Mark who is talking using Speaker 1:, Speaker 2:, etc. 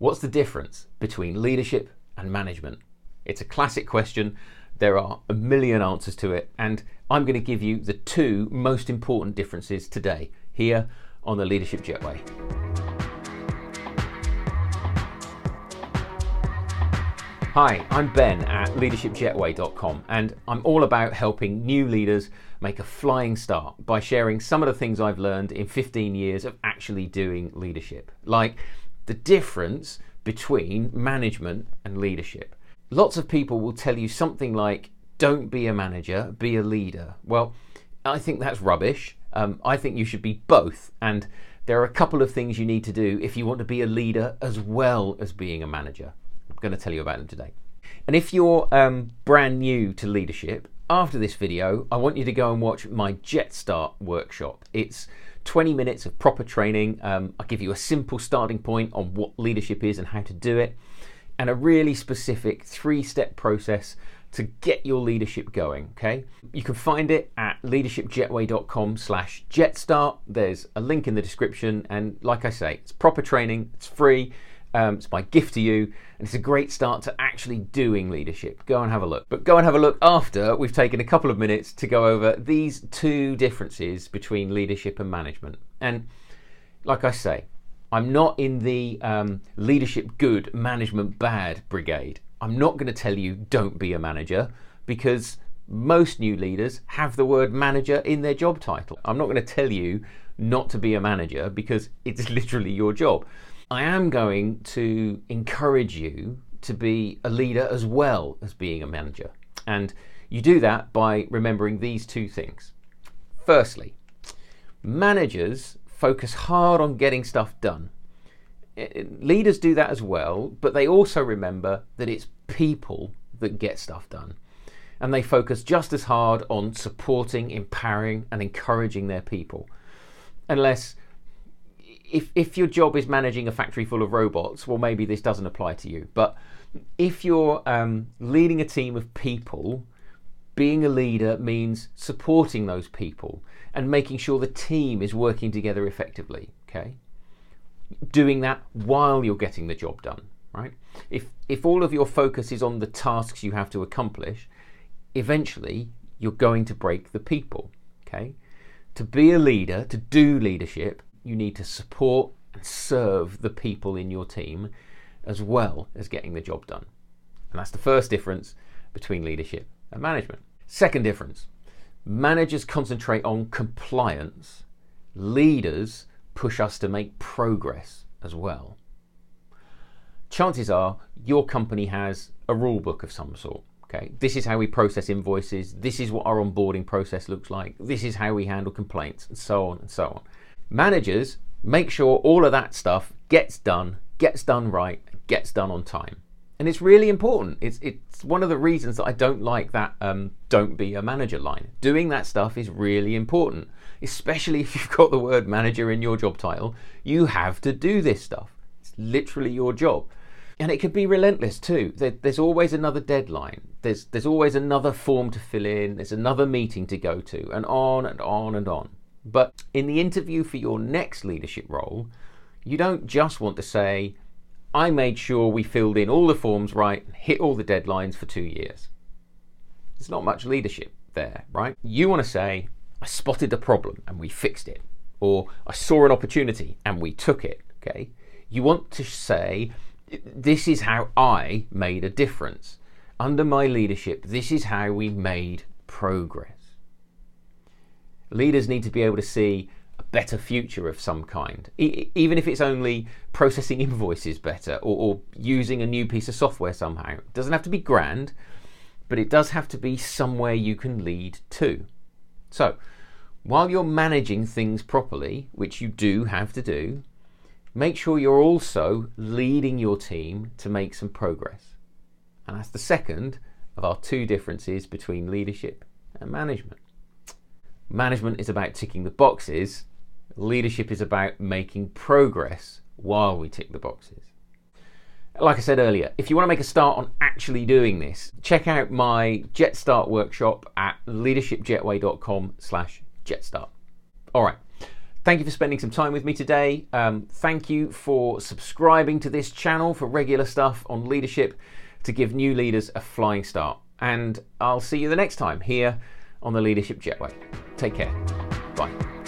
Speaker 1: What's the difference between leadership and management? It's a classic question. There are a million answers to it, and I'm going to give you the two most important differences today here on the Leadership Jetway. Hi, I'm Ben at leadershipjetway.com, and I'm all about helping new leaders make a flying start by sharing some of the things I've learned in 15 years of actually doing leadership, like the difference between management and leadership. Lots of people will tell you something like, don't be a manager, be a leader. Well, I think that's rubbish. Um, I think you should be both. And there are a couple of things you need to do if you want to be a leader as well as being a manager. I'm going to tell you about them today. And if you're um, brand new to leadership, after this video, I want you to go and watch my Jet Start workshop. It's 20 minutes of proper training. Um, I'll give you a simple starting point on what leadership is and how to do it and a really specific three step process to get your leadership going okay you can find it at leadershipjetway.com slash jetstart there's a link in the description and like i say it's proper training it's free um, it's my gift to you and it's a great start to actually doing leadership go and have a look but go and have a look after we've taken a couple of minutes to go over these two differences between leadership and management and like i say I'm not in the um, leadership good, management bad brigade. I'm not going to tell you don't be a manager because most new leaders have the word manager in their job title. I'm not going to tell you not to be a manager because it's literally your job. I am going to encourage you to be a leader as well as being a manager. And you do that by remembering these two things. Firstly, managers focus hard on getting stuff done. Eh, eh, leaders do that as well, but they also remember that it's people that get stuff done. And they focus just as hard on supporting, empowering, and encouraging their people. Unless, if, if your job is managing a factory full of robots, well, maybe this doesn't apply to you. But if you're um, leading a team of people, being a leader means supporting those people and making sure the team is working together effectively. Okay, doing that while you're getting the job done. Right? If if all of your focus is on the tasks you have to accomplish, eventually you're going to break the people. Okay, to be a leader, to do leadership, you need to support and serve the people in your team as well as getting the job done. And that's the first difference between leadership and management. Second difference managers concentrate on compliance, leaders push us to make progress as well. Chances are your company has a rule book of some sort. Okay, this is how we process invoices. This is what our onboarding process looks like. This is how we handle complaints, and so on and so on. Managers make sure all of that stuff gets done, gets done right, gets done on time and it's really important. It's it's one of the reasons that I don't like that um, "don't be a manager" line. Doing that stuff is really important, especially if you've got the word manager in your job title. You have to do this stuff. It's literally your job, and it could be relentless too. There, there's always another deadline. There's there's always another form to fill in. There's another meeting to go to, and on and on and on. But in the interview for your next leadership role, you don't just want to say I made sure we filled in all the forms right and hit all the deadlines for two years. There's not much leadership there, right? You want to say, I spotted the problem and we fixed it, or I saw an opportunity and we took it, okay? You want to say, this is how I made a difference. Under my leadership, this is how we made progress. Leaders need to be able to see a better future of some kind, e- even if it's only processing invoices better or, or using a new piece of software somehow. It doesn't have to be grand, but it does have to be somewhere you can lead to. So, while you're managing things properly, which you do have to do, make sure you're also leading your team to make some progress. And that's the second of our two differences between leadership and management. Management is about ticking the boxes, Leadership is about making progress while we tick the boxes. Like I said earlier, if you want to make a start on actually doing this, check out my Jet Start workshop at leadershipjetway.com slash jetstart. All right, Thank you for spending some time with me today. Um, thank you for subscribing to this channel for regular stuff on leadership to give new leaders a flying start. And I'll see you the next time here on the Leadership Jetway. Take care. Bye.